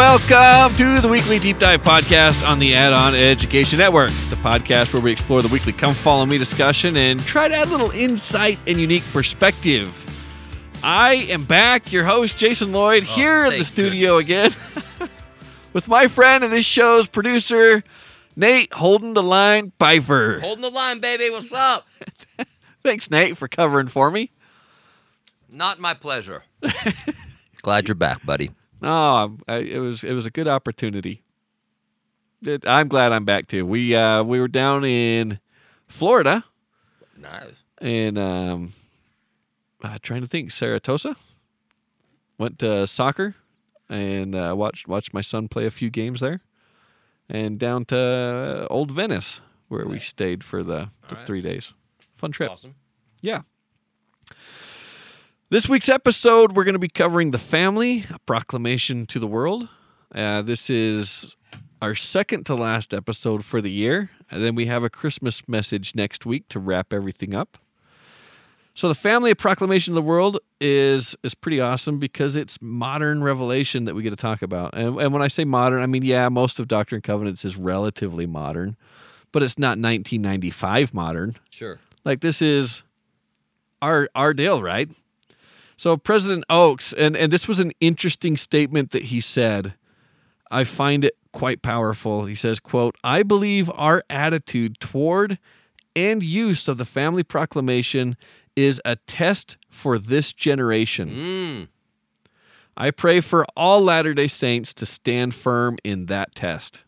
Welcome to the weekly deep dive podcast on the Add On Education Network, the podcast where we explore the weekly Come Follow Me discussion and try to add a little insight and unique perspective. I am back, your host, Jason Lloyd, oh, here in the studio goodness. again with my friend and this show's producer, Nate Holding the Line Pfeiffer. Holding the line, baby. What's up? Thanks, Nate, for covering for me. Not my pleasure. Glad you're back, buddy. Oh, I, it was it was a good opportunity. It, I'm glad I'm back too. We uh, we were down in Florida Nice. and um, uh, trying to think Saratosa. Went to soccer and uh, watched watched my son play a few games there, and down to Old Venice where we stayed for the, the right. three days. Fun trip. Awesome. Yeah. This week's episode, we're going to be covering the family, a proclamation to the world. Uh, this is our second to last episode for the year. And then we have a Christmas message next week to wrap everything up. So the family, proclamation to the world is is pretty awesome because it's modern revelation that we get to talk about. And, and when I say modern, I mean yeah, most of Doctrine and Covenants is relatively modern, but it's not 1995 modern. Sure. Like this is our our deal, right? So President Oaks, and, and this was an interesting statement that he said. I find it quite powerful. He says, quote, I believe our attitude toward and use of the family proclamation is a test for this generation. Mm. I pray for all Latter-day Saints to stand firm in that test.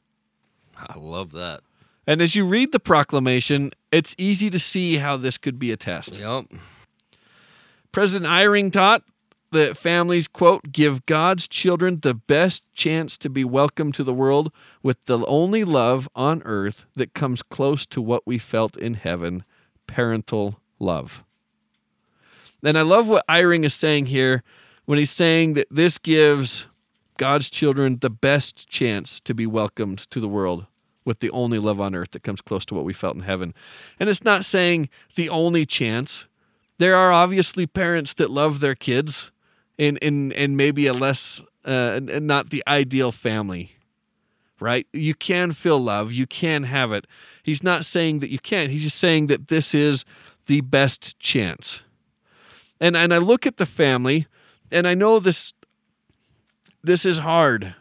I love that. And as you read the proclamation, it's easy to see how this could be a test. Yep. President Eyring taught that families, quote, give God's children the best chance to be welcome to the world with the only love on earth that comes close to what we felt in heaven parental love. And I love what Eyring is saying here when he's saying that this gives God's children the best chance to be welcomed to the world with the only love on earth that comes close to what we felt in heaven. And it's not saying the only chance. There are obviously parents that love their kids in in in maybe a less uh, and not the ideal family. Right? You can feel love, you can have it. He's not saying that you can't. He's just saying that this is the best chance. And and I look at the family and I know this this is hard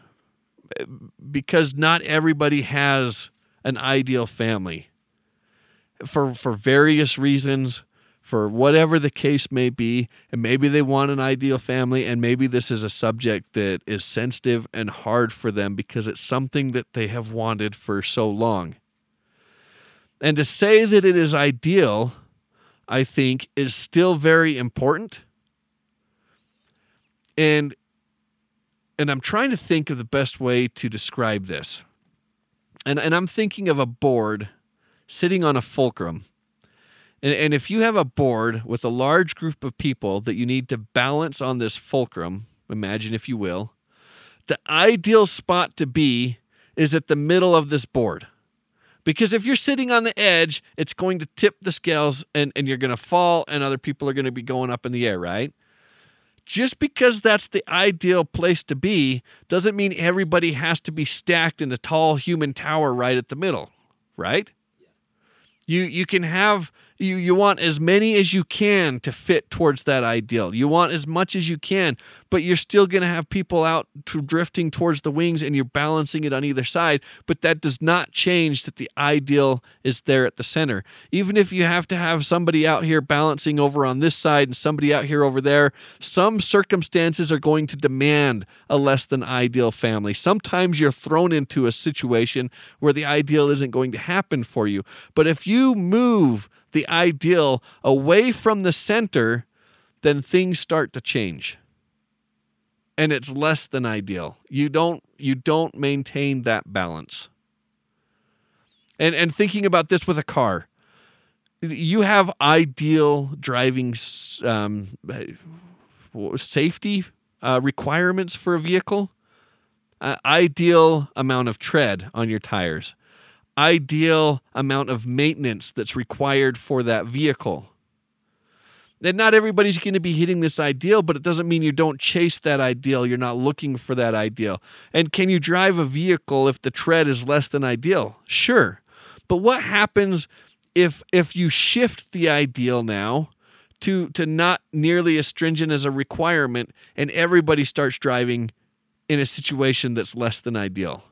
because not everybody has an ideal family for for various reasons for whatever the case may be and maybe they want an ideal family and maybe this is a subject that is sensitive and hard for them because it's something that they have wanted for so long and to say that it is ideal i think is still very important and and I'm trying to think of the best way to describe this. And, and I'm thinking of a board sitting on a fulcrum. And, and if you have a board with a large group of people that you need to balance on this fulcrum, imagine if you will, the ideal spot to be is at the middle of this board. Because if you're sitting on the edge, it's going to tip the scales and, and you're going to fall, and other people are going to be going up in the air, right? just because that's the ideal place to be doesn't mean everybody has to be stacked in a tall human tower right at the middle, right? You you can have you you want as many as you can to fit towards that ideal. You want as much as you can, but you're still going to have people out to drifting towards the wings and you're balancing it on either side, but that does not change that the ideal is there at the center. Even if you have to have somebody out here balancing over on this side and somebody out here over there, some circumstances are going to demand a less than ideal family. Sometimes you're thrown into a situation where the ideal isn't going to happen for you. But if you move the ideal away from the center, then things start to change. And it's less than ideal. You don't you don't maintain that balance. And and thinking about this with a car, you have ideal driving um, safety uh, requirements for a vehicle, uh, ideal amount of tread on your tires, ideal amount of maintenance that's required for that vehicle. And not everybody's going to be hitting this ideal, but it doesn't mean you don't chase that ideal. You're not looking for that ideal. And can you drive a vehicle if the tread is less than ideal? Sure. But what happens if if you shift the ideal now to to not nearly as stringent as a requirement and everybody starts driving in a situation that's less than ideal?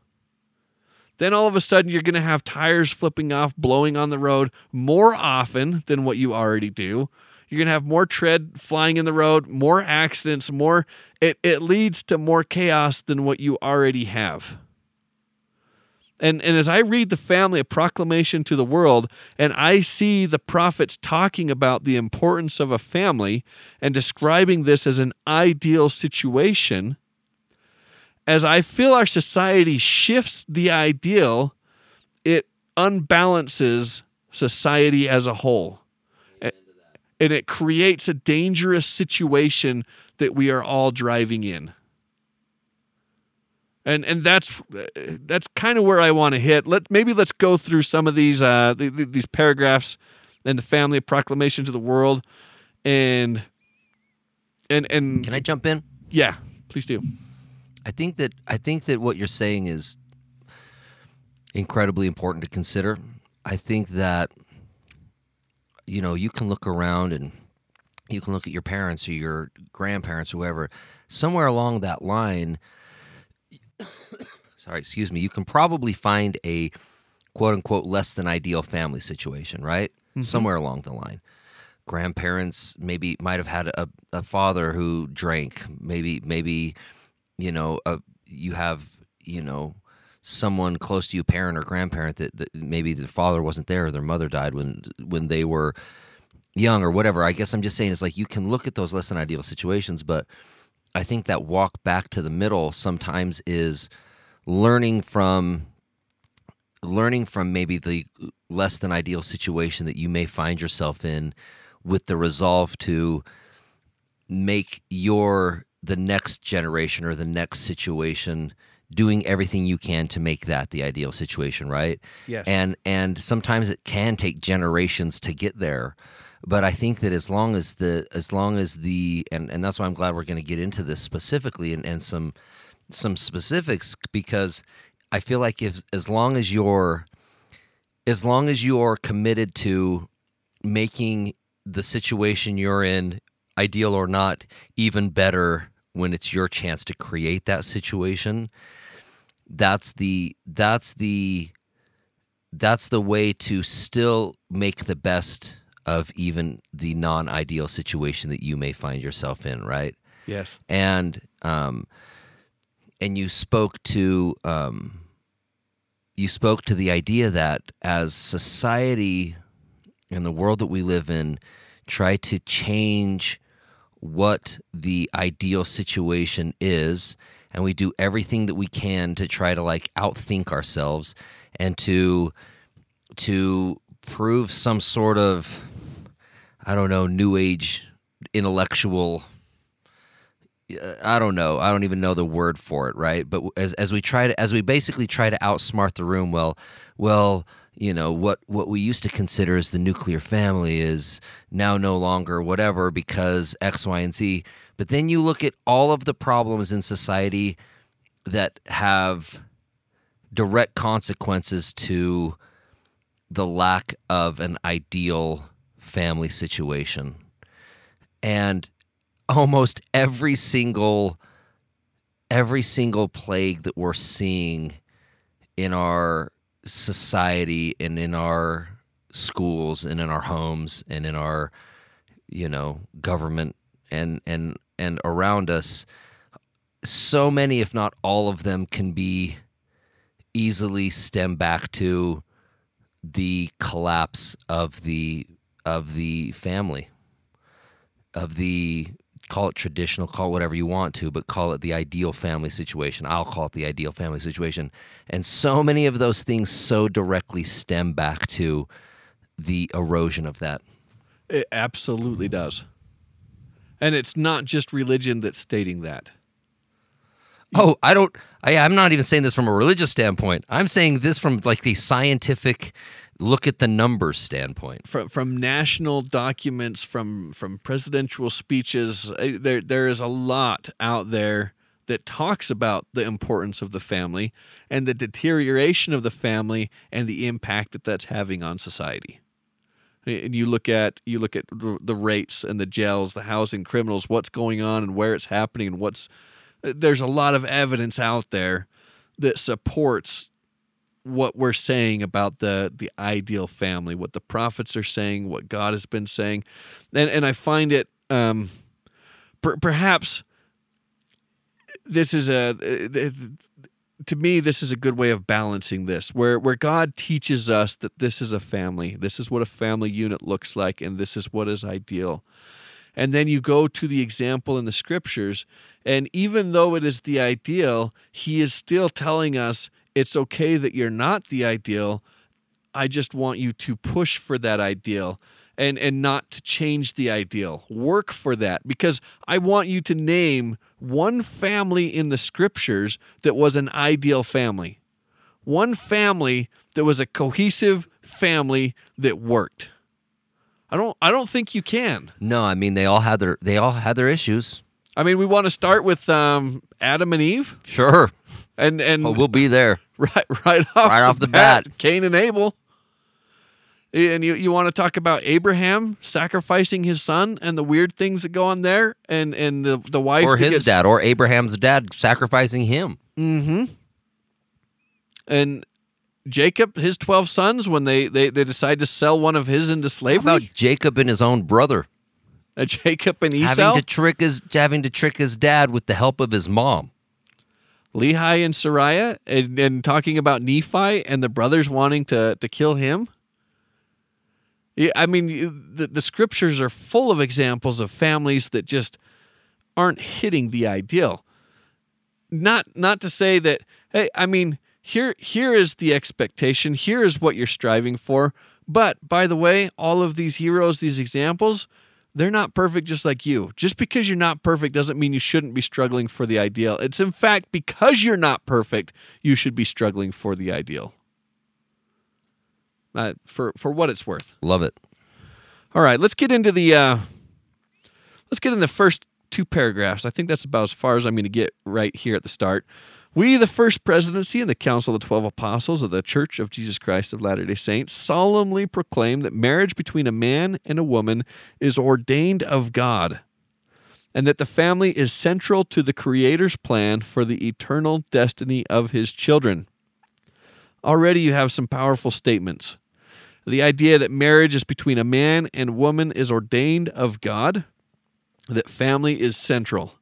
Then all of a sudden you're going to have tires flipping off, blowing on the road more often than what you already do you're going to have more tread flying in the road, more accidents, more it, it leads to more chaos than what you already have. And, and as I read the family, a proclamation to the world, and I see the prophets talking about the importance of a family and describing this as an ideal situation, as I feel our society shifts the ideal, it unbalances society as a whole and it creates a dangerous situation that we are all driving in and and that's that's kind of where I want to hit. Let maybe let's go through some of these uh, these paragraphs and the family proclamation to the world, and and and can I jump in? Yeah, please do. I think that I think that what you're saying is incredibly important to consider. I think that you know, you can look around and you can look at your parents or your grandparents or whoever. Somewhere along that line, sorry, excuse me, you can probably find a quote unquote less than ideal family situation, right? Mm-hmm. Somewhere along the line. Grandparents maybe might have had a, a father who drank. Maybe, maybe, you know, a, you have, you know, someone close to you, parent or grandparent, that, that maybe the father wasn't there or their mother died when when they were young or whatever. I guess I'm just saying it's like you can look at those less than ideal situations, but I think that walk back to the middle sometimes is learning from learning from maybe the less than ideal situation that you may find yourself in with the resolve to make your the next generation or the next situation doing everything you can to make that the ideal situation, right? Yes. And and sometimes it can take generations to get there. But I think that as long as the as long as the and, and that's why I'm glad we're going to get into this specifically and, and some some specifics because I feel like if as long as you're as long as you're committed to making the situation you're in ideal or not even better when it's your chance to create that situation that's the that's the that's the way to still make the best of even the non-ideal situation that you may find yourself in right? Yes. And um and you spoke to um you spoke to the idea that as society and the world that we live in try to change what the ideal situation is and we do everything that we can to try to like outthink ourselves and to to prove some sort of I don't know new age intellectual I don't know. I don't even know the word for it, right? But as as we try to as we basically try to outsmart the room, well, well, you know what what we used to consider as the nuclear family is now no longer whatever because X, Y, and Z. But then you look at all of the problems in society that have direct consequences to the lack of an ideal family situation. And almost every single every single plague that we're seeing in our society and in our schools and in our homes and in our you know government and and and around us, so many, if not all of them, can be easily stem back to the collapse of the of the family of the call it traditional call it whatever you want to but call it the ideal family situation i'll call it the ideal family situation and so many of those things so directly stem back to the erosion of that it absolutely does and it's not just religion that's stating that. Oh, I don't. I, I'm not even saying this from a religious standpoint. I'm saying this from like the scientific, look at the numbers standpoint. from from national documents, from from presidential speeches. There there is a lot out there that talks about the importance of the family and the deterioration of the family and the impact that that's having on society. And you look at you look at the the rates and the jails, the housing criminals, what's going on and where it's happening, and what's there's a lot of evidence out there that supports what we're saying about the the ideal family, what the prophets are saying, what God has been saying, and and I find it um, per, perhaps this is a to me this is a good way of balancing this where where God teaches us that this is a family, this is what a family unit looks like, and this is what is ideal. And then you go to the example in the scriptures, and even though it is the ideal, he is still telling us it's okay that you're not the ideal. I just want you to push for that ideal and and not to change the ideal. Work for that because I want you to name one family in the scriptures that was an ideal family. One family that was a cohesive family that worked. I don't I don't think you can. No, I mean they all had their they all had their issues. I mean, we want to start with um, Adam and Eve, Sure, and and well, we'll be there. right right off Right off the bat. Cain and Abel. And you, you want to talk about Abraham sacrificing his son and the weird things that go on there, and and the the wife Or his gets- dad, or Abraham's dad sacrificing him. Mm-hmm. And Jacob, his twelve sons, when they they, they decide to sell one of his into How slavery, about Jacob and his own brother uh, Jacob and Esau, having to trick his having to trick his dad with the help of his mom? Lehi and Sariah, and, and talking about Nephi and the brothers wanting to to kill him. Yeah, I mean, the, the scriptures are full of examples of families that just aren't hitting the ideal. Not not to say that. Hey, I mean, here here is the expectation. Here is what you're striving for. But by the way, all of these heroes, these examples, they're not perfect just like you. Just because you're not perfect doesn't mean you shouldn't be struggling for the ideal. It's in fact because you're not perfect, you should be struggling for the ideal. Uh, for for what it's worth. Love it. All right, let's get into the uh, let's get in the first two paragraphs. I think that's about as far as I'm going to get right here at the start. We, the first presidency and the Council of the Twelve Apostles of the Church of Jesus Christ of Latter day Saints, solemnly proclaim that marriage between a man and a woman is ordained of God, and that the family is central to the Creator's plan for the eternal destiny of His children. Already, you have some powerful statements. The idea that marriage is between a man and woman is ordained of God, that family is central.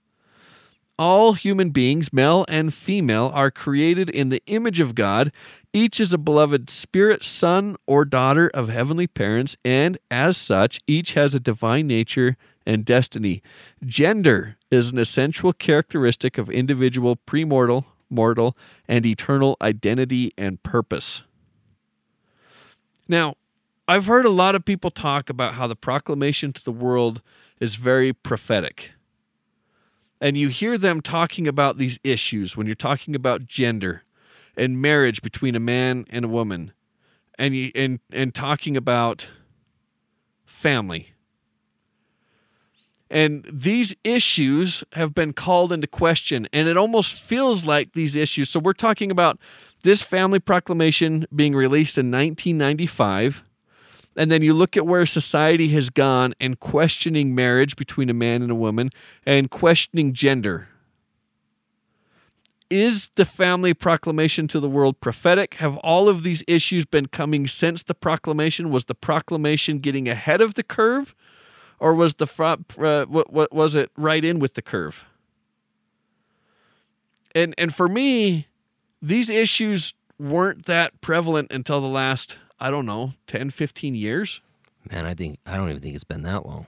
All human beings, male and female, are created in the image of God. Each is a beloved spirit, son, or daughter of heavenly parents, and as such, each has a divine nature and destiny. Gender is an essential characteristic of individual premortal, mortal, and eternal identity and purpose. Now, I've heard a lot of people talk about how the proclamation to the world is very prophetic. And you hear them talking about these issues when you're talking about gender and marriage between a man and a woman and you, and and talking about family. And these issues have been called into question, and it almost feels like these issues. So, we're talking about this family proclamation being released in 1995. And then you look at where society has gone and questioning marriage between a man and a woman and questioning gender. Is the family proclamation to the world prophetic? Have all of these issues been coming since the proclamation? Was the proclamation getting ahead of the curve? or was the uh, what, what was it right in with the curve? And and for me, these issues weren't that prevalent until the last I don't know 10, 15 years. Man, I think I don't even think it's been that long.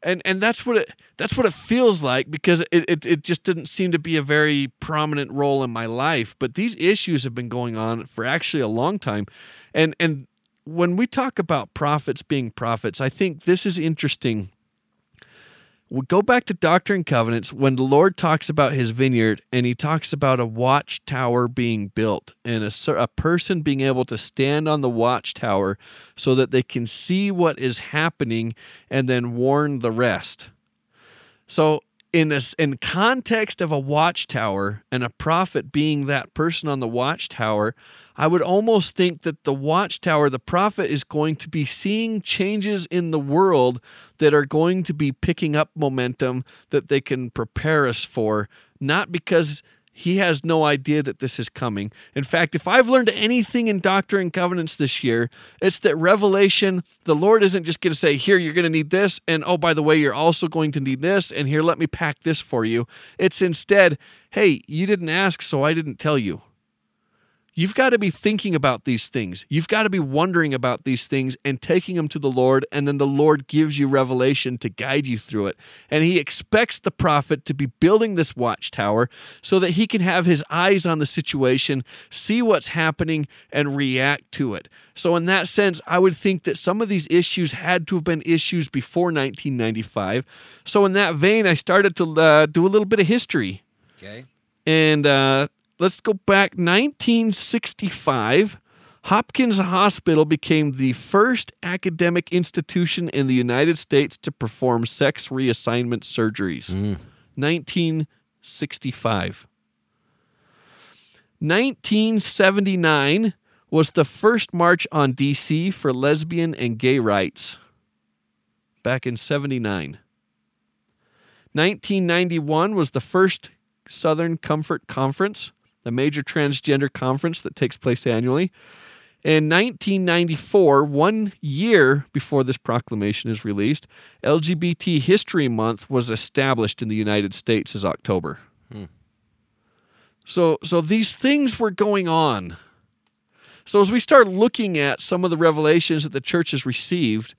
And and that's what it that's what it feels like because it, it, it just didn't seem to be a very prominent role in my life. But these issues have been going on for actually a long time. And and when we talk about prophets being prophets, I think this is interesting. We go back to Doctrine and Covenants when the Lord talks about his vineyard and he talks about a watchtower being built and a, a person being able to stand on the watchtower so that they can see what is happening and then warn the rest. So in this in context of a watchtower and a prophet being that person on the watchtower, I would almost think that the watchtower, the prophet, is going to be seeing changes in the world that are going to be picking up momentum that they can prepare us for, not because he has no idea that this is coming. In fact, if I've learned anything in Doctrine and Covenants this year, it's that revelation, the Lord isn't just going to say, Here, you're going to need this. And oh, by the way, you're also going to need this. And here, let me pack this for you. It's instead, Hey, you didn't ask, so I didn't tell you. You've got to be thinking about these things. You've got to be wondering about these things and taking them to the Lord, and then the Lord gives you revelation to guide you through it. And He expects the prophet to be building this watchtower so that he can have his eyes on the situation, see what's happening, and react to it. So, in that sense, I would think that some of these issues had to have been issues before 1995. So, in that vein, I started to uh, do a little bit of history. Okay. And uh, let's go back 1965. Hopkins Hospital became the first academic institution in the United States to perform sex reassignment surgeries. Hmm. 1965. 1979 was the first march on DC for lesbian and gay rights. Back in 79. 1991 was the first Southern Comfort Conference, the major transgender conference that takes place annually. In 1994, one year before this proclamation is released, LGBT History Month was established in the United States as October. Hmm. So, so these things were going on. So as we start looking at some of the revelations that the church has received,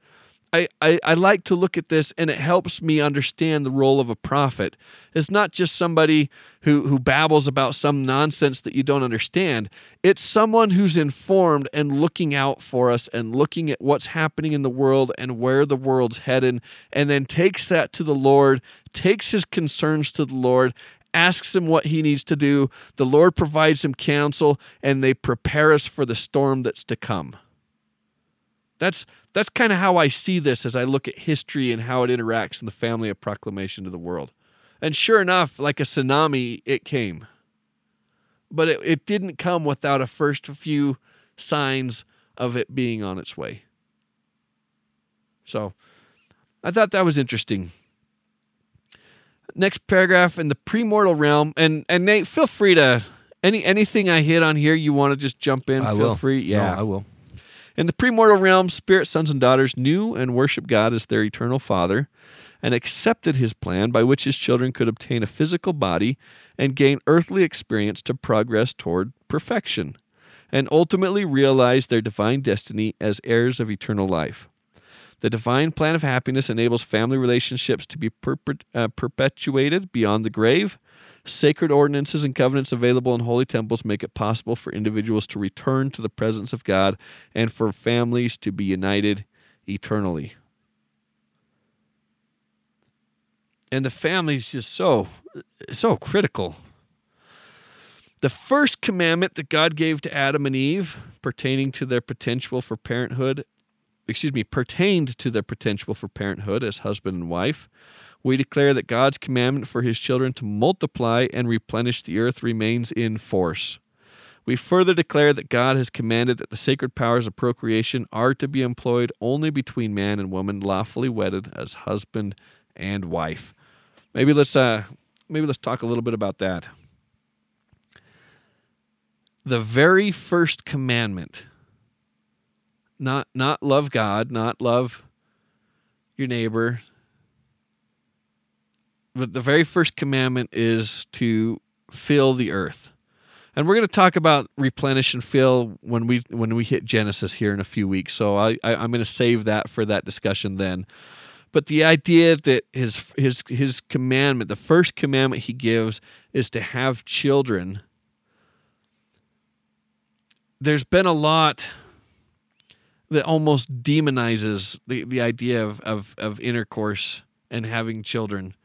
I, I, I like to look at this and it helps me understand the role of a prophet. It's not just somebody who, who babbles about some nonsense that you don't understand. It's someone who's informed and looking out for us and looking at what's happening in the world and where the world's headed, and then takes that to the Lord, takes his concerns to the Lord, asks him what he needs to do. The Lord provides him counsel, and they prepare us for the storm that's to come. That's that's kind of how I see this as I look at history and how it interacts in the family of proclamation to the world. And sure enough, like a tsunami, it came. But it, it didn't come without a first few signs of it being on its way. So I thought that was interesting. Next paragraph in the premortal realm, and and Nate, feel free to any anything I hit on here you want to just jump in. I feel will. free. Yeah, No, I will. In the premortal realm, spirit sons and daughters knew and worshiped God as their eternal Father and accepted his plan by which his children could obtain a physical body and gain earthly experience to progress toward perfection and ultimately realize their divine destiny as heirs of eternal life. The divine plan of happiness enables family relationships to be uh, perpetuated beyond the grave. Sacred ordinances and covenants available in holy temples make it possible for individuals to return to the presence of God and for families to be united eternally. And the family is just so so critical. The first commandment that God gave to Adam and Eve pertaining to their potential for parenthood excuse me, pertained to their potential for parenthood as husband and wife. We declare that God's commandment for his children to multiply and replenish the earth remains in force. We further declare that God has commanded that the sacred powers of procreation are to be employed only between man and woman lawfully wedded as husband and wife. Maybe let's uh maybe let's talk a little bit about that. The very first commandment not not love God, not love your neighbor. But the very first commandment is to fill the earth. And we're going to talk about replenish and fill when we when we hit Genesis here in a few weeks. So I, I I'm going to save that for that discussion then. But the idea that his his his commandment, the first commandment he gives, is to have children. There's been a lot that almost demonizes the, the idea of, of, of intercourse and having children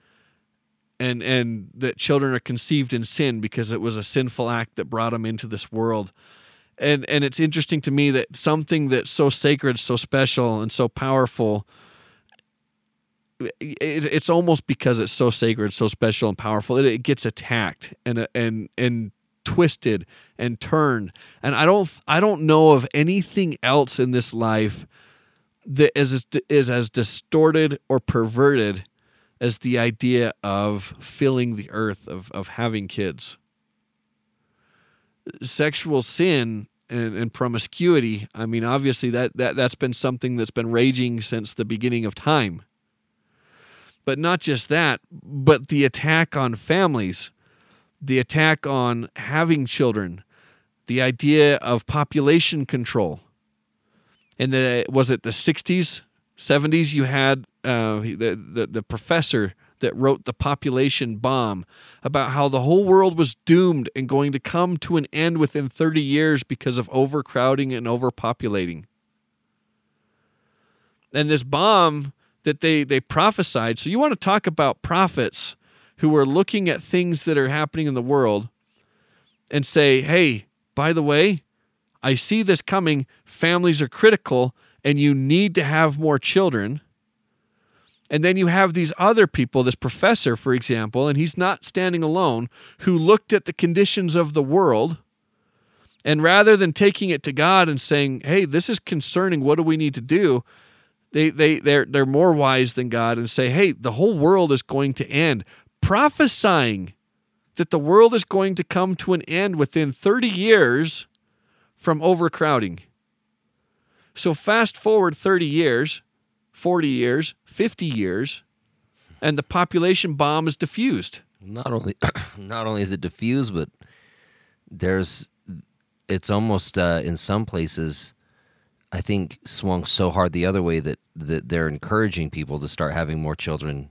and and that children are conceived in sin because it was a sinful act that brought them into this world. And and it's interesting to me that something that's so sacred so special and so powerful it, it's almost because it's so sacred so special and powerful it, it gets attacked and and and twisted and turned. And i don't i don't know of anything else in this life that is is as distorted or perverted as the idea of filling the earth of of having kids. Sexual sin and, and, promiscuity i mean obviously that, that that's been something that's been raging since the beginning of time. But not just that but the attack on families the attack on having children the idea of population control. And the was it the 60s 70s you had uh, the, the the professor that wrote the population bomb about how the whole world was doomed and going to come to an end within 30 years because of overcrowding and overpopulating and this bomb that they they prophesied so you want to talk about prophets who are looking at things that are happening in the world and say hey by the way I see this coming. Families are critical, and you need to have more children. And then you have these other people, this professor, for example, and he's not standing alone, who looked at the conditions of the world. And rather than taking it to God and saying, hey, this is concerning, what do we need to do? They, they, they're, they're more wise than God and say, hey, the whole world is going to end. Prophesying that the world is going to come to an end within 30 years from overcrowding. So fast forward 30 years, 40 years, 50 years, and the population bomb is diffused. Not only not only is it diffused, but there's it's almost uh, in some places I think swung so hard the other way that, that they're encouraging people to start having more children.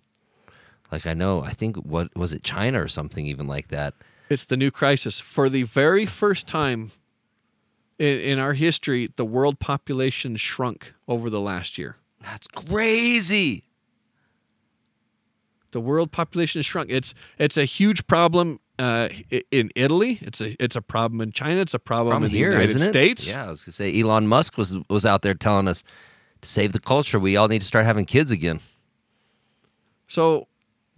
Like I know, I think what was it China or something even like that. It's the new crisis. For the very first time in, in our history, the world population shrunk over the last year. That's crazy. The world population has shrunk. It's it's a huge problem uh, in Italy. It's a it's a problem in China. It's a problem, problem in here, the United States. Yeah, I was gonna say Elon Musk was was out there telling us to save the culture. We all need to start having kids again. So,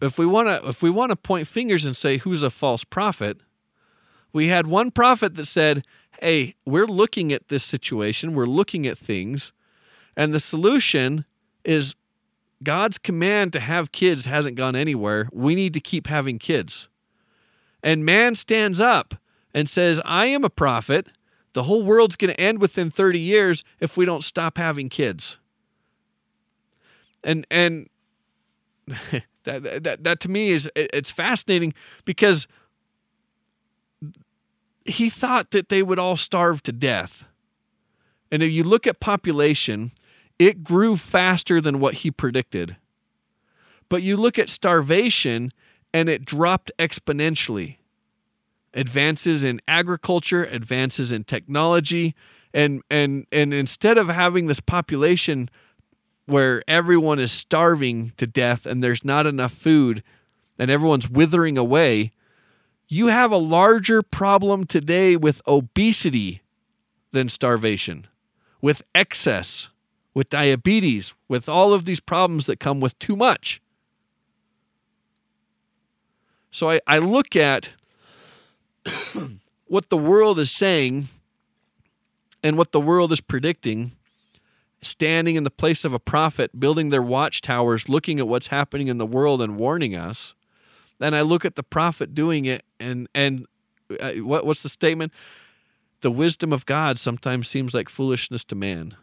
if we want to if we want to point fingers and say who's a false prophet, we had one prophet that said, hey, we're looking at this situation, we're looking at things, and the solution is God's command to have kids hasn't gone anywhere. We need to keep having kids. And man stands up and says, I am a prophet. The whole world's going to end within 30 years if we don't stop having kids. And and that, that that to me is it's fascinating because he thought that they would all starve to death. And if you look at population, it grew faster than what he predicted. But you look at starvation and it dropped exponentially. Advances in agriculture, advances in technology, and and and instead of having this population where everyone is starving to death and there's not enough food and everyone's withering away, you have a larger problem today with obesity than starvation, with excess, with diabetes, with all of these problems that come with too much. So I, I look at what the world is saying and what the world is predicting, standing in the place of a prophet, building their watchtowers, looking at what's happening in the world and warning us. Then I look at the prophet doing it, and and uh, what what's the statement? The wisdom of God sometimes seems like foolishness to man,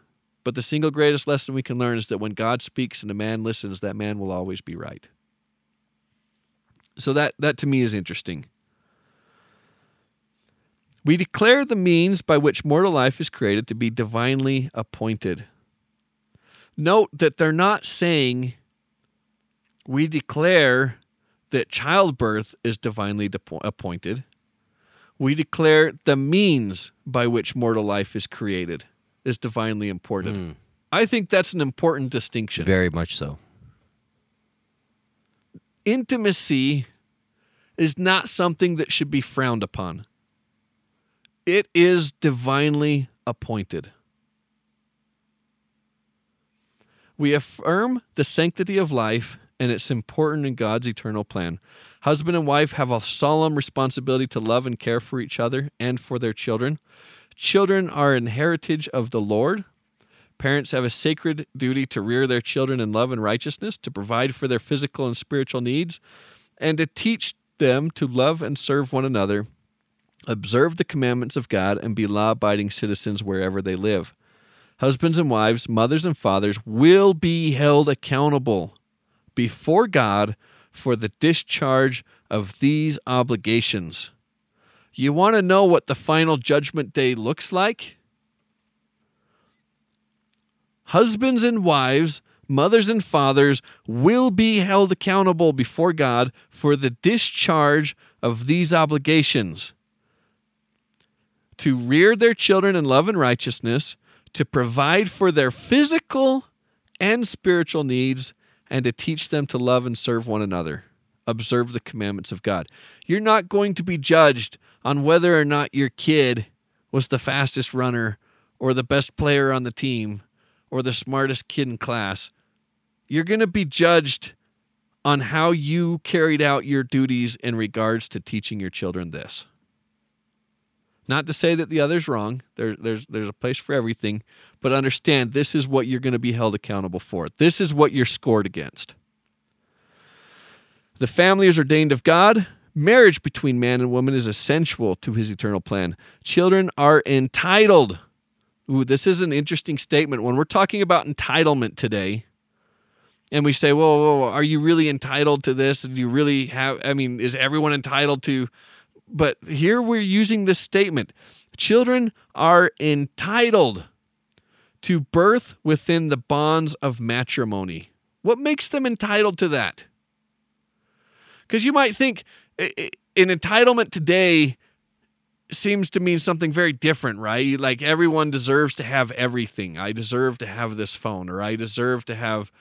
but the single greatest lesson we can learn is that when God speaks and a man listens, that man will always be right. So that that to me is interesting. We declare the means by which mortal life is created to be divinely appointed. Note that they're not saying we declare that childbirth is divinely appointed, we declare the means by which mortal life is created is divinely important. Mm. I think that's an important distinction. Very much so. intimacy is not something that should be frowned upon. It is divinely appointed. We affirm the sanctity of life, and it's important in God's eternal plan. Husband and wife have a solemn responsibility to love and care for each other and for their children. Children are an heritage of the Lord. Parents have a sacred duty to rear their children in love and righteousness, to provide for their physical and spiritual needs, and to teach them to love and serve one another, observe the commandments of God, and be law abiding citizens wherever they live. Husbands and wives, mothers and fathers will be held accountable before God for the discharge of these obligations. You want to know what the final judgment day looks like? Husbands and wives, mothers and fathers will be held accountable before God for the discharge of these obligations to rear their children in love and righteousness, to provide for their physical and spiritual needs, and to teach them to love and serve one another. Observe the commandments of God. You're not going to be judged on whether or not your kid was the fastest runner or the best player on the team or the smartest kid in class. You're going to be judged on how you carried out your duties in regards to teaching your children this. Not to say that the other's wrong. There, there's there's a place for everything, but understand this is what you're going to be held accountable for. This is what you're scored against. The family is ordained of God. Marriage between man and woman is essential to his eternal plan. Children are entitled. Ooh, this is an interesting statement. When we're talking about entitlement today, and we say, well, are you really entitled to this? Do you really have, I mean, is everyone entitled to but here we're using this statement children are entitled to birth within the bonds of matrimony. What makes them entitled to that? Because you might think an entitlement today seems to mean something very different, right? Like everyone deserves to have everything. I deserve to have this phone, or I deserve to have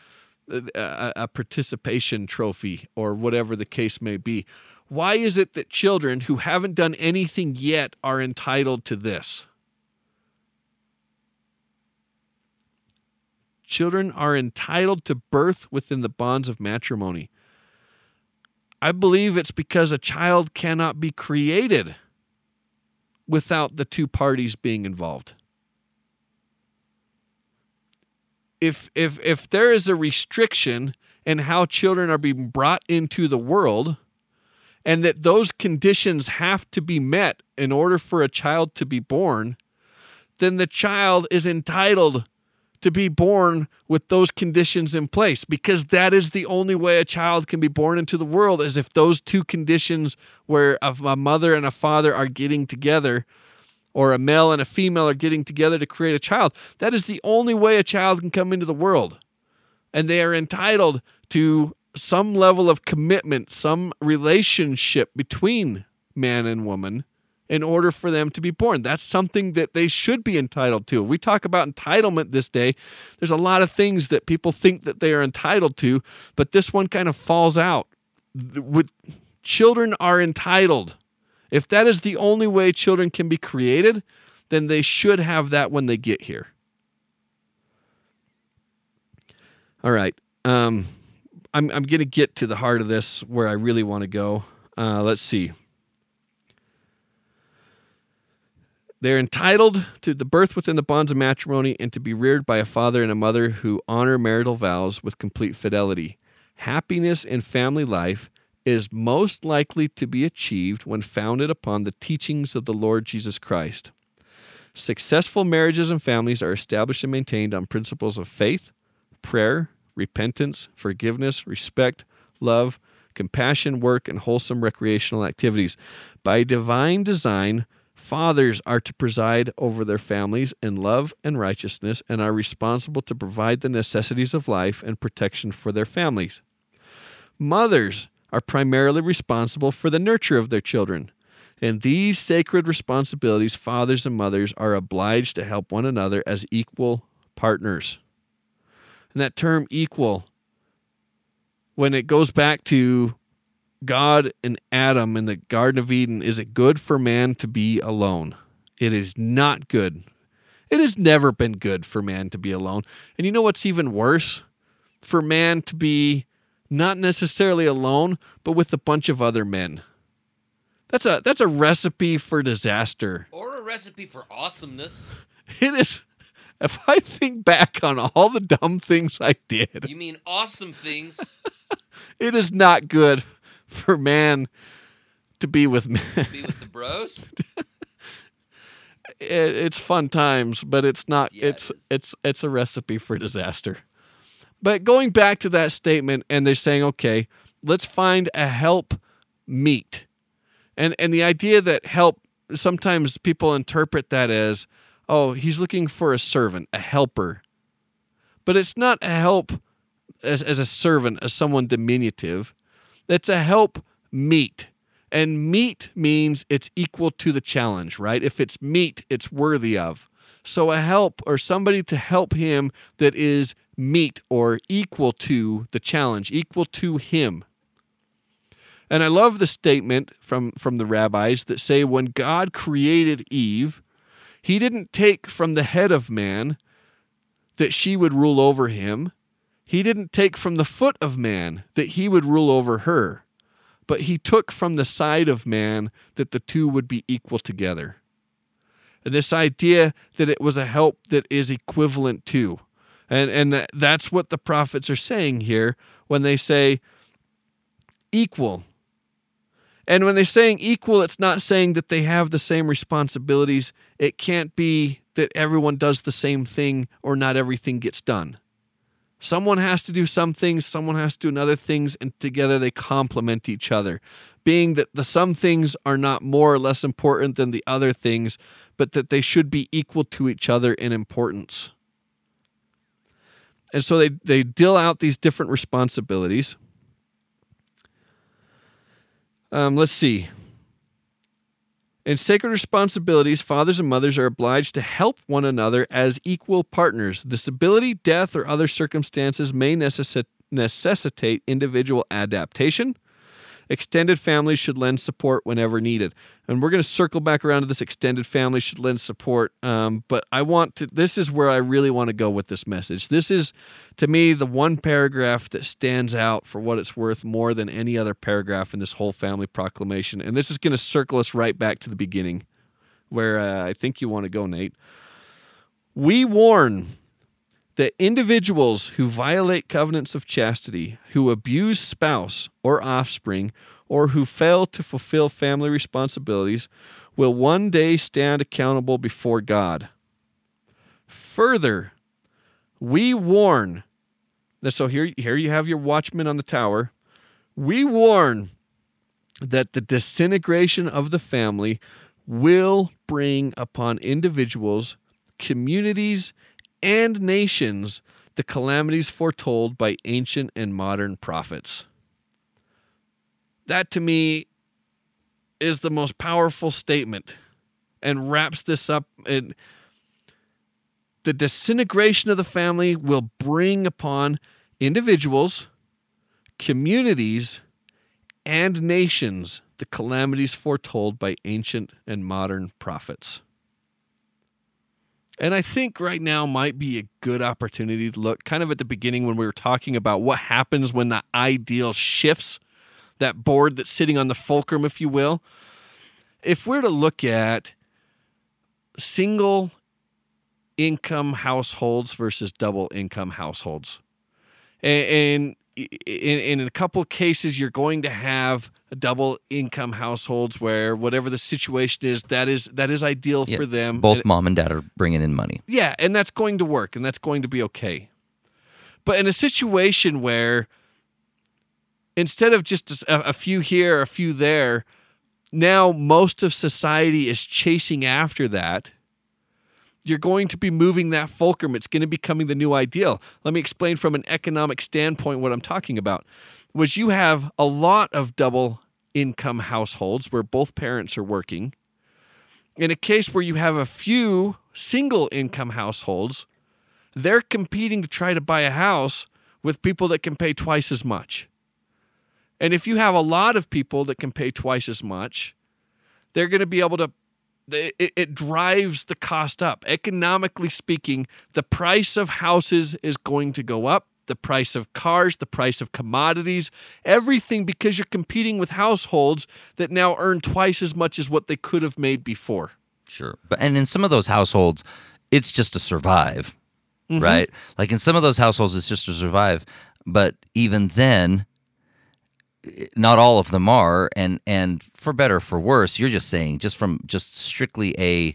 uh, a, a participation trophy, or whatever the case may be. Why is it that children who haven't done anything yet are entitled to this? Children are entitled to birth within the bonds of matrimony. I believe it's because a child cannot be created without the two parties being involved. If if if there is a restriction in how children are being brought into the world, and that those conditions have to be met in order for a child to be born, then the child is entitled to be born with those conditions in place because that is the only way a child can be born into the world is if those two conditions where a mother and a father are getting together or a male and a female are getting together to create a child. That is the only way a child can come into the world. And they are entitled to some level of commitment, some relationship between man and woman in order for them to be born. That's something that they should be entitled to. We talk about entitlement this day. There's a lot of things that people think that they are entitled to, but this one kind of falls out. With children are entitled. If that is the only way children can be created, then they should have that when they get here. All right. Um, I'm I'm gonna get to the heart of this where I really want to go. Uh, let's see. They're entitled to the birth within the bonds of matrimony and to be reared by a father and a mother who honor marital vows with complete fidelity. Happiness in family life is most likely to be achieved when founded upon the teachings of the Lord Jesus Christ. Successful marriages and families are established and maintained on principles of faith, prayer, repentance, forgiveness, respect, love, compassion, work, and wholesome recreational activities. By divine design, fathers are to preside over their families in love and righteousness and are responsible to provide the necessities of life and protection for their families. Mothers are primarily responsible for the nurture of their children. In these sacred responsibilities, fathers and mothers are obliged to help one another as equal partners. And that term equal when it goes back to God and Adam in the Garden of Eden, is it good for man to be alone? It is not good. It has never been good for man to be alone. And you know what's even worse? For man to be not necessarily alone, but with a bunch of other men. That's a that's a recipe for disaster. Or a recipe for awesomeness. It is if I think back on all the dumb things I did, You mean awesome things? it is not good for man to be with me. Be with the bros? It, it's fun times, but it's not. Yeah, it's is. it's it's a recipe for disaster. But going back to that statement, and they're saying, okay, let's find a help meet, and and the idea that help sometimes people interpret that as, oh, he's looking for a servant, a helper, but it's not a help as as a servant, as someone diminutive. It's a help meet. And meet means it's equal to the challenge, right? If it's meet, it's worthy of. So a help or somebody to help him that is meet or equal to the challenge, equal to him. And I love the statement from, from the rabbis that say when God created Eve, he didn't take from the head of man that she would rule over him. He didn't take from the foot of man that he would rule over her but he took from the side of man that the two would be equal together. And this idea that it was a help that is equivalent to. And, and that- that's what the prophets are saying here when they say equal. And when they're saying equal, it's not saying that they have the same responsibilities. It can't be that everyone does the same thing or not everything gets done. Someone has to do some things, someone has to do other things, and together they complement each other. Being that the some things are not more or less important than the other things, but that they should be equal to each other in importance. And so they, they deal out these different responsibilities. Um, let's see. In sacred responsibilities, fathers and mothers are obliged to help one another as equal partners. Disability, death, or other circumstances may necessi- necessitate individual adaptation. Extended families should lend support whenever needed. And we're going to circle back around to this extended family should lend support. Um, but I want to, this is where I really want to go with this message. This is, to me, the one paragraph that stands out for what it's worth more than any other paragraph in this whole family proclamation. And this is going to circle us right back to the beginning, where uh, I think you want to go, Nate. We warn that individuals who violate covenants of chastity, who abuse spouse or offspring, or who fail to fulfill family responsibilities will one day stand accountable before God. Further, we warn so here, here you have your watchman on the tower. We warn that the disintegration of the family will bring upon individuals, communities, and nations the calamities foretold by ancient and modern prophets. That to me is the most powerful statement and wraps this up. And the disintegration of the family will bring upon individuals, communities, and nations the calamities foretold by ancient and modern prophets. And I think right now might be a good opportunity to look kind of at the beginning when we were talking about what happens when the ideal shifts, that board that's sitting on the fulcrum, if you will. If we're to look at single income households versus double income households, and, in, in a couple of cases, you're going to have double income households where whatever the situation is, that is that is ideal Yeah, for them. Both And- mom and dad are bringing in money. yeah, and that's going to work and that's going to be okay. But in a situation where instead of just a, a few here, a few there, now most of society is chasing after that. You're going to be moving that fulcrum. It's going to be becoming the new ideal. Let me explain from an economic standpoint what I'm talking about. Was you have a lot of double income households where both parents are working in a case where you have a few single income households, they're competing to try to buy a house with people that can pay twice as much. And if you have a lot of people that can pay twice as much, they're going to be able to it, it, drives the cost up. Economically speaking, the price of houses is going to go up, the price of cars, the price of commodities, everything because you're competing with households that now earn twice as much as what they could have made before. Sure. But and in some of those households, it's just to survive. Mm-hmm. Right? Like in some of those households it's just to survive, but even then not all of them are and and for better for worse you're just saying just from just strictly a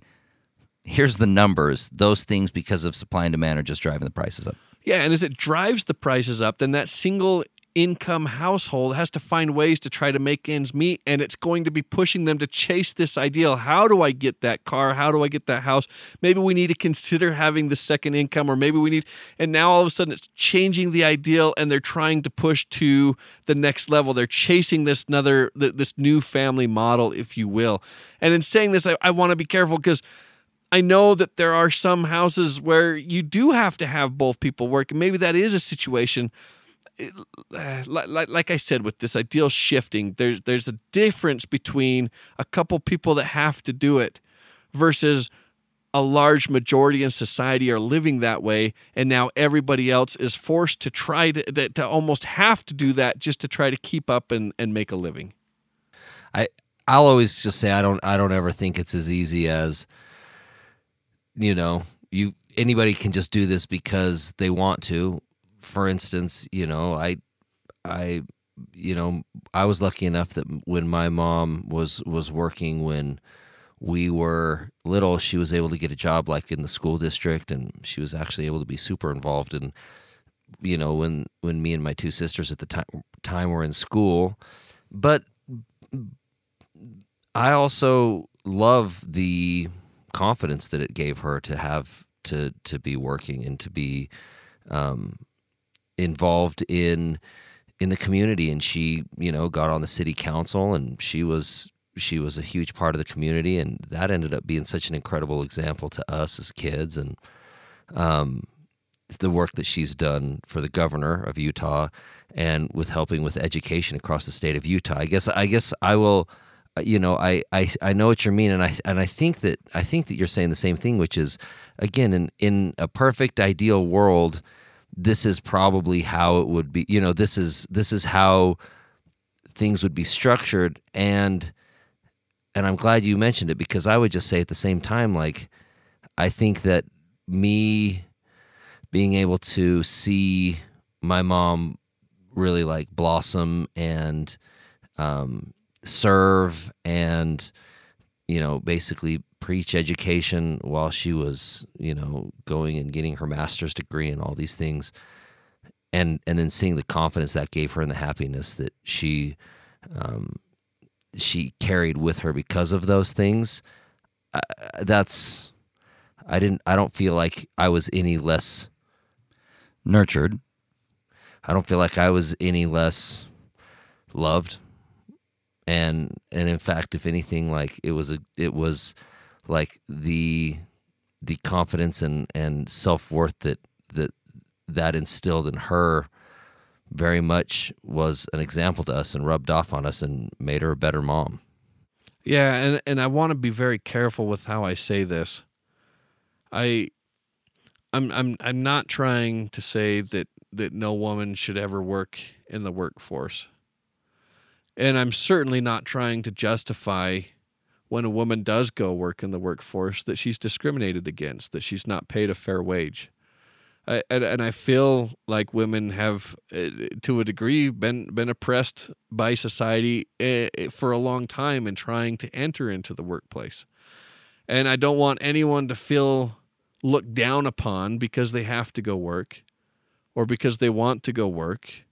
here's the numbers those things because of supply and demand are just driving the prices up. Yeah and as it drives the prices up then that single income household has to find ways to try to make ends meet and it's going to be pushing them to chase this ideal. How do i get that car? How do i get that house? Maybe we need to consider having the second income or maybe we need and now all of a sudden it's changing the ideal and they're trying to push to the next level. They're chasing this another this new family model if you will. And in saying this i, I want to be careful because I know that there are some houses where you do have to have both people work, and maybe that is a situation like, like I said with this ideal shifting, there's there's a difference between a couple people that have to do it versus a large majority in society are living that way and now everybody else is forced to try to to almost have to do that just to try to keep up and, and make a living. I I'll always just say I don't I don't ever think it's as easy as you know, you anybody can just do this because they want to for instance, you know, I, I, you know, I was lucky enough that when my mom was was working when we were little, she was able to get a job like in the school district, and she was actually able to be super involved in, you know, when when me and my two sisters at the time time were in school, but I also love the confidence that it gave her to have to to be working and to be um, involved in in the community. And she you know got on the city council and she was she was a huge part of the community. And that ended up being such an incredible example to us as kids and um, the work that she's done for the governor of Utah and with helping with education across the state of Utah. I guess I guess I will you know I, I I know what you mean and I and I think that I think that you're saying the same thing which is again in in a perfect ideal world this is probably how it would be you know this is this is how things would be structured. And and I'm glad you mentioned it because I would just say at the same time like I think that me being able to see my mom really like blossom and um, serve and you know basically preach education while she was, you know, going and getting her master's degree and all these things. And and then seeing the confidence that gave her and the happiness that she um, she carried with her because of those things. Uh, that's I didn't I don't feel like I was any less nurtured. I don't feel like I was any less loved. And and in fact, if anything, like it was a it was like the the confidence and and self worth that that that instilled in her very much was an example to us and rubbed off on us and made her a better mom. Yeah, and and I want to be very careful with how I say this. I I'm I'm I'm not trying to say that that no woman should ever work in the workforce. And I'm certainly not trying to justify when a woman does go work in the workforce that she's discriminated against, that she's not paid a fair wage. I, and, and I feel like women have, uh, to a degree, been been oppressed by society uh, for a long time in trying to enter into the workplace. And I don't want anyone to feel looked down upon because they have to go work or because they want to go work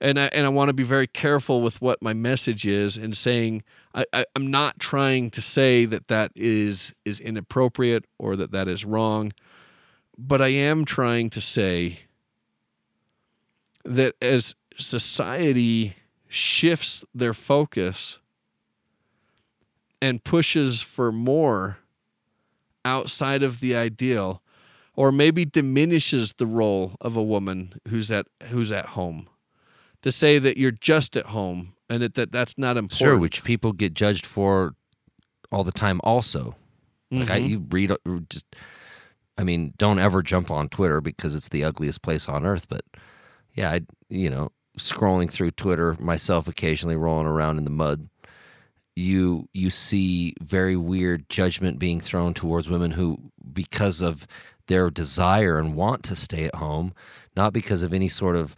and I and I want to be very careful with what my message is and saying I, I, am not trying to say that that is is inappropriate or that that is wrong, but I am trying to say that as society shifts their focus and pushes for more outside of the ideal or maybe diminishes the role of a woman who's at who's at home to say that you're just at home and that, that that's not important. Sure, which people get judged for all the time. Also, like I, you read, uh, just, I mean, don't ever jump on Twitter because it's the ugliest place on earth. But yeah, I, you know, scrolling through Twitter myself, occasionally rolling around in the mud, you you see very weird judgment being thrown towards women who, because of their desire and want to stay at home, not because of any sort of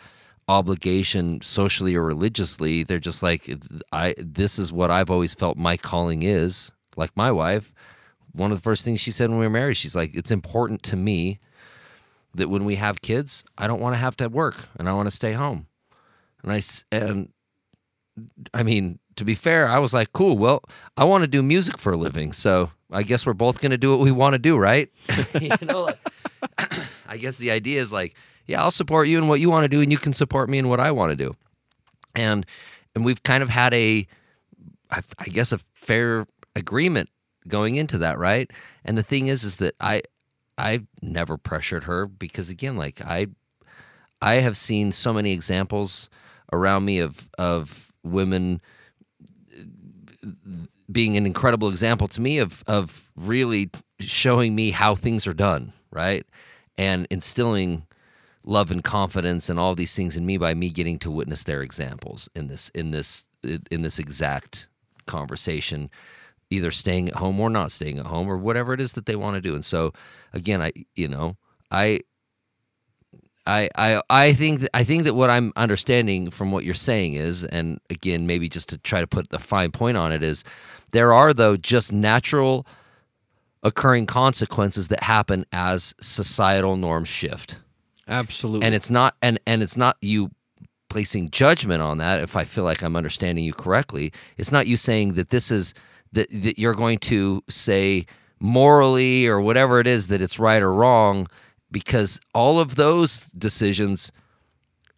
obligation socially or religiously they're just like i this is what i've always felt my calling is. Like my wife one of the first things she said when we were married she's like it's important to me that when we have kids i don't want to have to work and i want to stay home. And I and i mean to be fair i was like cool well i want to do music for a living so i guess we're both going to do what we want to do right? You know like, i guess the idea is like yeah i'll support you in what you want to do and you can support me in what i want to do. And and we've kind of had a I, I guess a fair agreement going into that right? And the thing is is that i i've never pressured her because again like i i have seen so many examples around me of of women uh, being an incredible example to me of of really showing me how things are done right? And instilling love and confidence and all these things in me by me getting to witness their examples in this in this in this exact conversation either staying at home or not staying at home or whatever it is that they want to do. And so again i you know i I, I I think that, I think that what I'm understanding from what you're saying is, and again, maybe just to try to put the fine point on it, is there are though just natural occurring consequences that happen as societal norms shift Absolutely. and it's not and and it's not you placing judgment on that if i feel like i'm understanding you correctly it's not you saying that this is that, that you're going to say morally or whatever it is that it's right or wrong because all of those decisions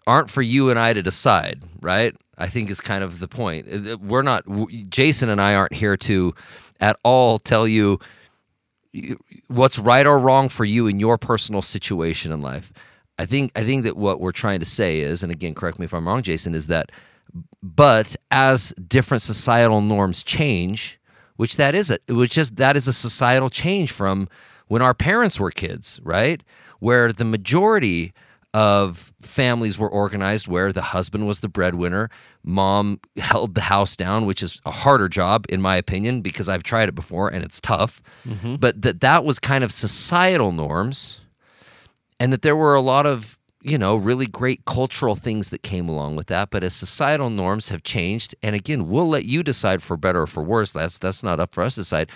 aren't for you and i to decide right i think is kind of the point Uh, we're not jason and i aren't here to at all tell you what's right or wrong for you in your personal situation in life. I think I think that what we're trying to say is, and again, correct me if I'm wrong, Jason, is that but as different societal norms change, which that is a which is that is a societal change from when our parents were kids, right? Where the majority of families were organized where the husband was the breadwinner, mom held the house down, which is a harder job in my opinion because I've tried it before and it's tough. Mm-hmm. But that that was kind of societal norms and that there were a lot of you know really great cultural things that came along with that. But as societal norms have changed and again we'll let you decide for better or for worse. That's that's not up for us to decide.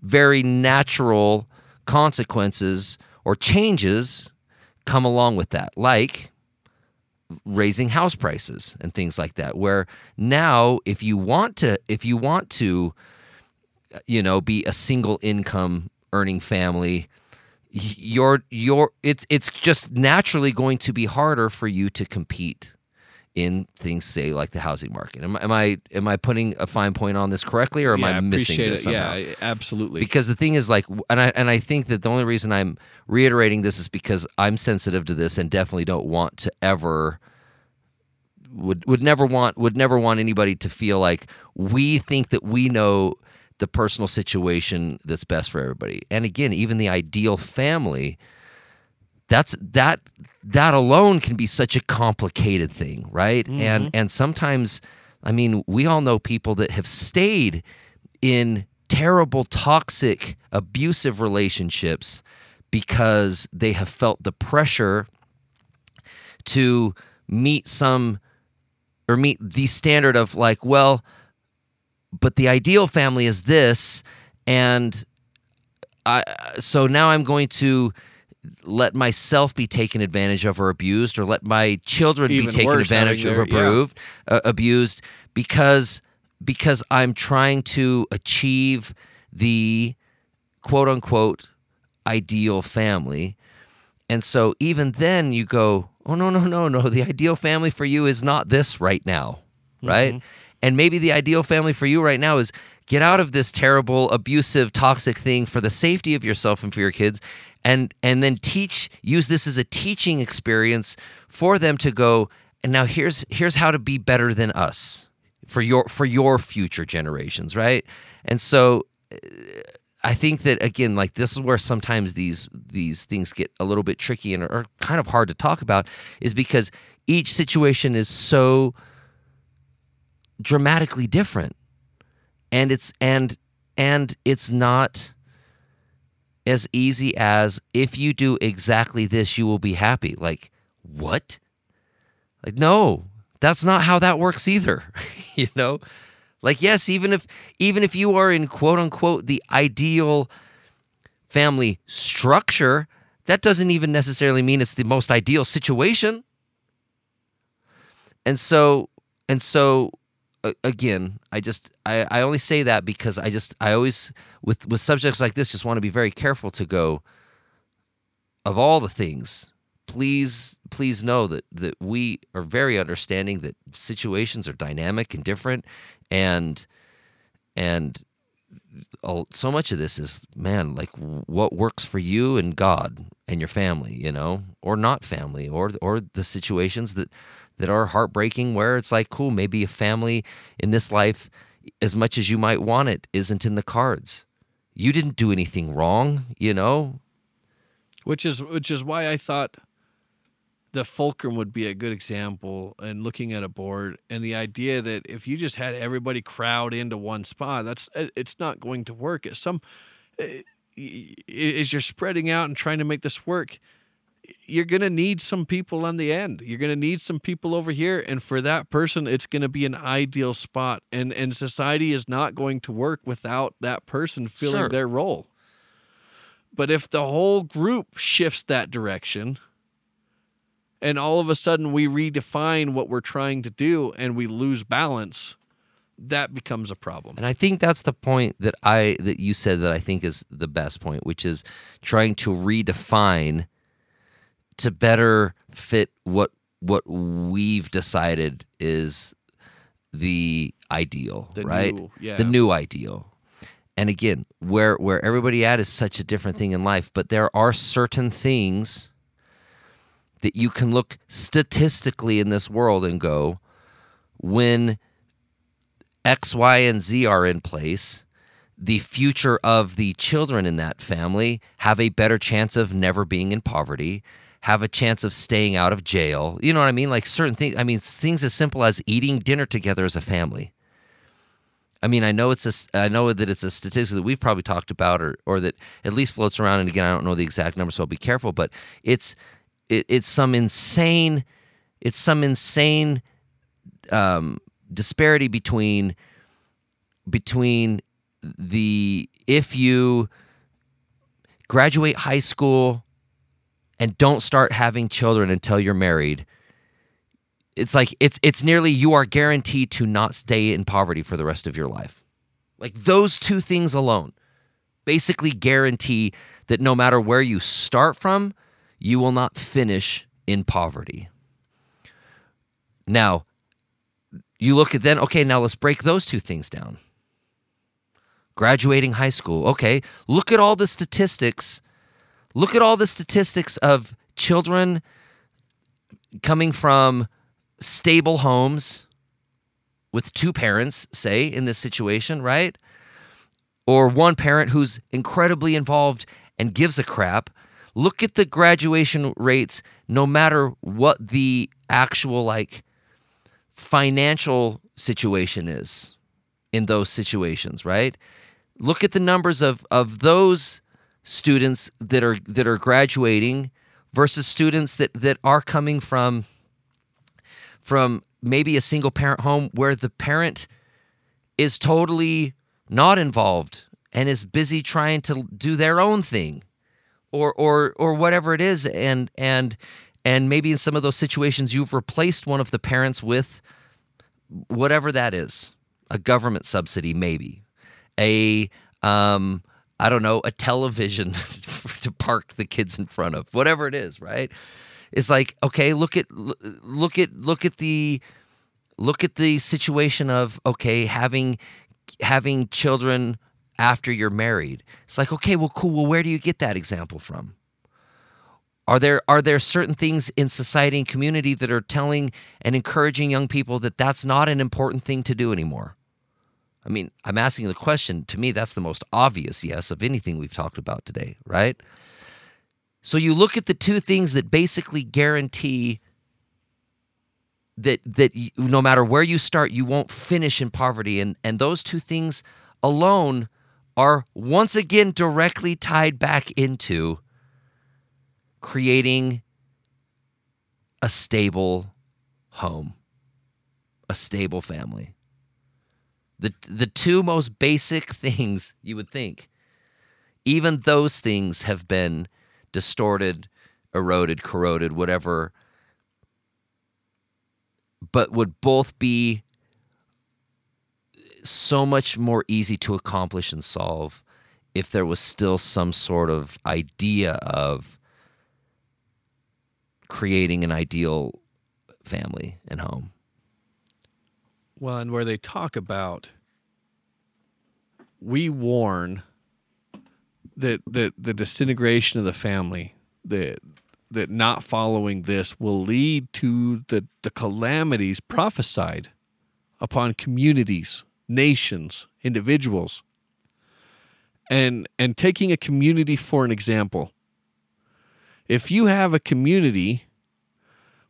Very natural consequences or changes come along with that like raising house prices and things like that where now if you want to if you want to uh, you know be a single income earning family you're you're it's it's just naturally going to be harder for you to compete in things say like the housing market am, I- am i am i putting a fine point on this correctly or am yeah, i missing appreciate this it. somehow Yeah, absolutely. because the thing is like and I and I think that the only reason I'm reiterating this is because I'm sensitive to this and definitely don't want to ever would would never want would never want anybody to feel like we think that we know the personal situation that's best for everybody. And again, even the ideal family that's that that alone can be such a complicated thing, right? Mm-hmm. And and sometimes I mean, we all know people that have stayed in terrible toxic abusive relationships because they have felt the pressure to meet some or meet the standard of like, well, but the ideal family is this and I so now I'm going to let myself be taken advantage of or abused or let my children Even be taken worse, advantage of or their- yeah. abused, uh, abused because because I'm trying to achieve the quote unquote ideal family. And so even then you go, oh, no, no, no, no. The ideal family for you is not this right now, right? And maybe the ideal family for you right now is get out of this terrible, abusive, toxic thing for the safety of yourself and for your kids. And, and then teach, use this as a teaching experience for them to go, and now here's here's how to be better than us for your for your future generations, right? And so uh, I think that again, like this is where sometimes these these things get a little bit tricky and are kind of hard to talk about, is because each situation is so dramatically different, and it's and and it's not as easy as if you do exactly this, you will be happy. Like what? Like no, that's not how that works either. you know like yes, even if even if you are in quote unquote the ideal family structure, that doesn't even necessarily mean it's the most ideal situation. And so and so again, I just I, I only say that because I just I always with with subjects like this just want to be very careful to go of all the things please please know that that we are very understanding that situations are dynamic and different and and so much of this is man like what works for you and god and your family you know or not family or or the situations that that are heartbreaking where it's like cool maybe a family in this life as much as you might want it isn't in the cards. You didn't do anything wrong you know? Which is which is why i thought the fulcrum would be a good example and looking at a board and the idea that if you just had everybody crowd into one spot that's it's not going to work. As some eh, as you're spreading out and trying to make this work you're going to need some people on the end. You're going to need some people over here and for that person it's going to be an ideal spot. And and society is not going to work without that person filling sure. their role. But if the whole group shifts that direction and all of a sudden we redefine what we're trying to do and we lose balance that becomes a problem. And i think that's the point that i that you said that i think is the best point which is trying to redefine to better fit what what we've decided is the ideal the right new, yeah. the new ideal and again where where everybody at is such a different thing in life but there are certain things that you can look statistically in this world and go, when X, Y, and Z are in place, the future of the children in that family have a better chance of never being in poverty, have a chance of staying out of jail. You know what I mean? Like certain things, I mean, things as simple as eating dinner together as a family. I mean, I know it's a, I know that it's a statistic that we've probably talked about, or or that at least floats around. And again, I don't know the exact number, so I'll be careful. But it's it, it's some insane it's some insane um, disparity between between the if you graduate high school and don't start having children until you're married it's like it's it's nearly you are guaranteed to not stay in poverty for the rest of your life like those two things alone basically guarantee that no matter where you start from you will not finish in poverty. Now, you look at then, okay, now let's break those two things down. Graduating high school, okay, look at all the statistics. Look at all the statistics of children coming from stable homes with two parents, say, in this situation, right? Or one parent who's incredibly involved and gives a crap look at the graduation rates no matter what the actual like financial situation is in those situations right look at the numbers of of those students that are that are graduating versus students that that are coming from from maybe a single parent home where the parent is totally not involved and is busy trying to do their own thing or or or whatever it is. And and and maybe in some of those situations you've replaced one of the parents with whatever that is a government subsidy maybe. A um i don't know a television to park the kids in front of whatever it is right it's like okay look at look at look at the look at the situation of okay having having children after you're married. It's like, okay, well, cool. Well, where do you get that example from? Are there are there certain things in society and community that are telling and encouraging young people that that's not an important thing to do anymore? I mean, I'm asking the question. To me, that's the most obvious yes of anything we've talked about today, right? So you look at the two things that basically guarantee that that you, no matter where you start, you won't finish in poverty, and and those two things alone are once again directly tied back into creating a stable home, a stable family. The, the two most basic things you would think, even those things have been distorted, eroded, corroded, whatever, but would both be so much more easy to accomplish and solve if there was still some sort of idea of creating an ideal family and home. Well, and where they talk about we warn that that the disintegration of the family, that that not following this will lead to the, the calamities prophesied upon communities, nations, individuals. And and taking a community for an example. If you have a community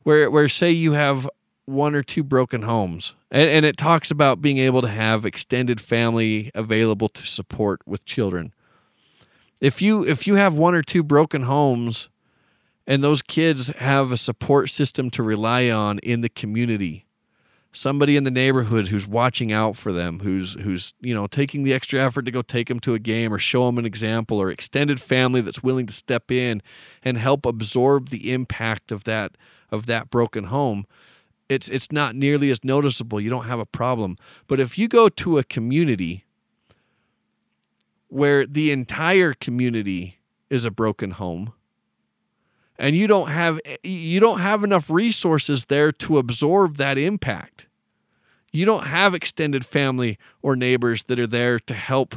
where where say you have one or two broken homes. And, and it talks about being able to have extended family available to support with children. If you if you have one or two broken homes and those kids have a support system to rely on in the community somebody in the neighborhood who's watching out for them who's who's you know taking the extra effort to go take them to a game or show them an example or extended family that's willing to step in and help absorb the impact of that of that broken home it's it's not nearly as noticeable. You don't have a problem. But if you go to a community where the entire community is a broken home and you don't have you don't have enough resources there to absorb that impact you don't have extended family or neighbors that are there to help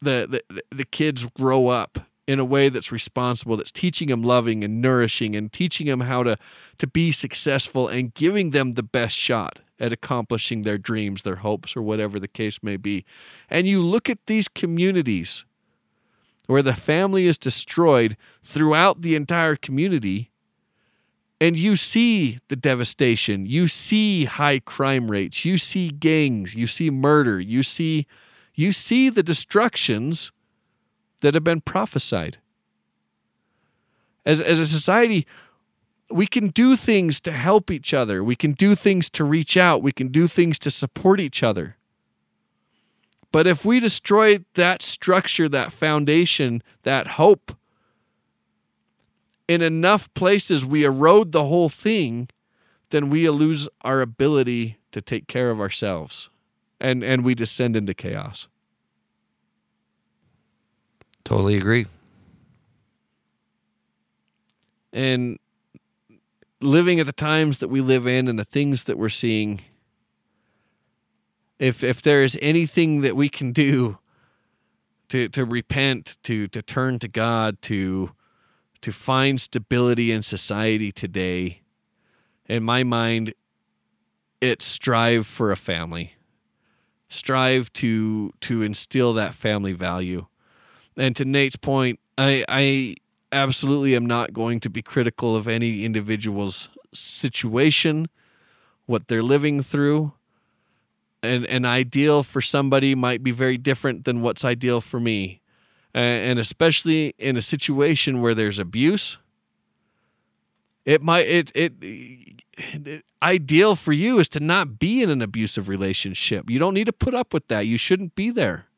the the, the kids grow up in a way that's responsible that's teaching them loving and nourishing and teaching them how to to be successful and giving them the best shot at accomplishing their dreams their hopes or whatever the case may be. And you look at these communities where the family is destroyed throughout the entire community and you see the devastation. You see high crime rates. You see gangs. You see murder. You see you see the destructions that have been prophesied. As, as a society, we can do things to help each other. We can do things to reach out. We can do things to support each other. But if we destroy that structure, that foundation, that hope, in enough places we erode the whole thing, then we lose our ability to take care of ourselves and, and we descend into chaos. Totally agree. And living at the times that we live in and the things that we're seeing, if if there is anything that we can do to to repent, to to turn to God, to to find stability in society today, in my mind, it's strive for a family. Strive to to instill that family value and to Nate's point, I I absolutely am not going to be critical of any individual's situation, what they're living through. And an ideal for somebody might be very different than what's ideal for me. And especially in a situation where there's abuse, it might it it, it ideal for you is to not be in an abusive relationship. You don't need to put up with that. You shouldn't be there.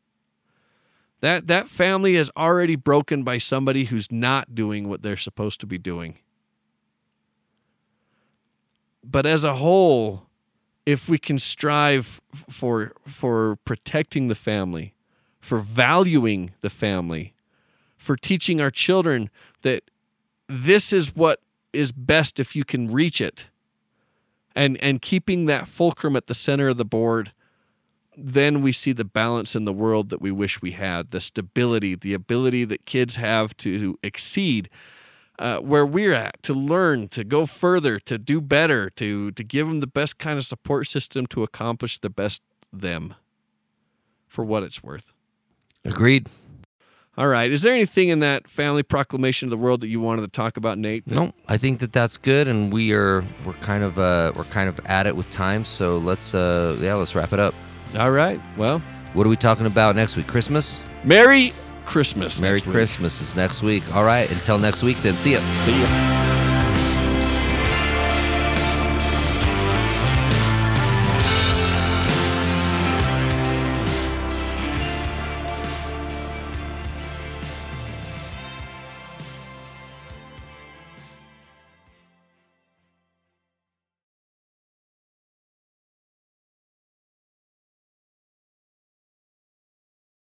That that family is already broken by somebody who's not doing what they're supposed to be doing. But as a whole, if we can strive for for protecting the family, for valuing the family, for teaching our children that this is what is best if you can reach it. And and keeping that fulcrum at the center of the board then we see the balance in the world that we wish we had the stability, the ability that kids have to exceed. uh, where we're at, to learn, to go further, to do better, to to give them the best kind of support system to accomplish the best them, for what it's worth. Agreed. All right. Is there anything in that family proclamation of the world that you wanted to talk about, Nate? No, I think that that's good, and we are we're kind of uh, we're kind of at it with time. So let's uh, yeah, let's wrap it up. All right. Well, What are we talking about next week? Christmas. Merry Christmas. Merry. Christmas is next week. All right. Until next week, then. See ya. See ya.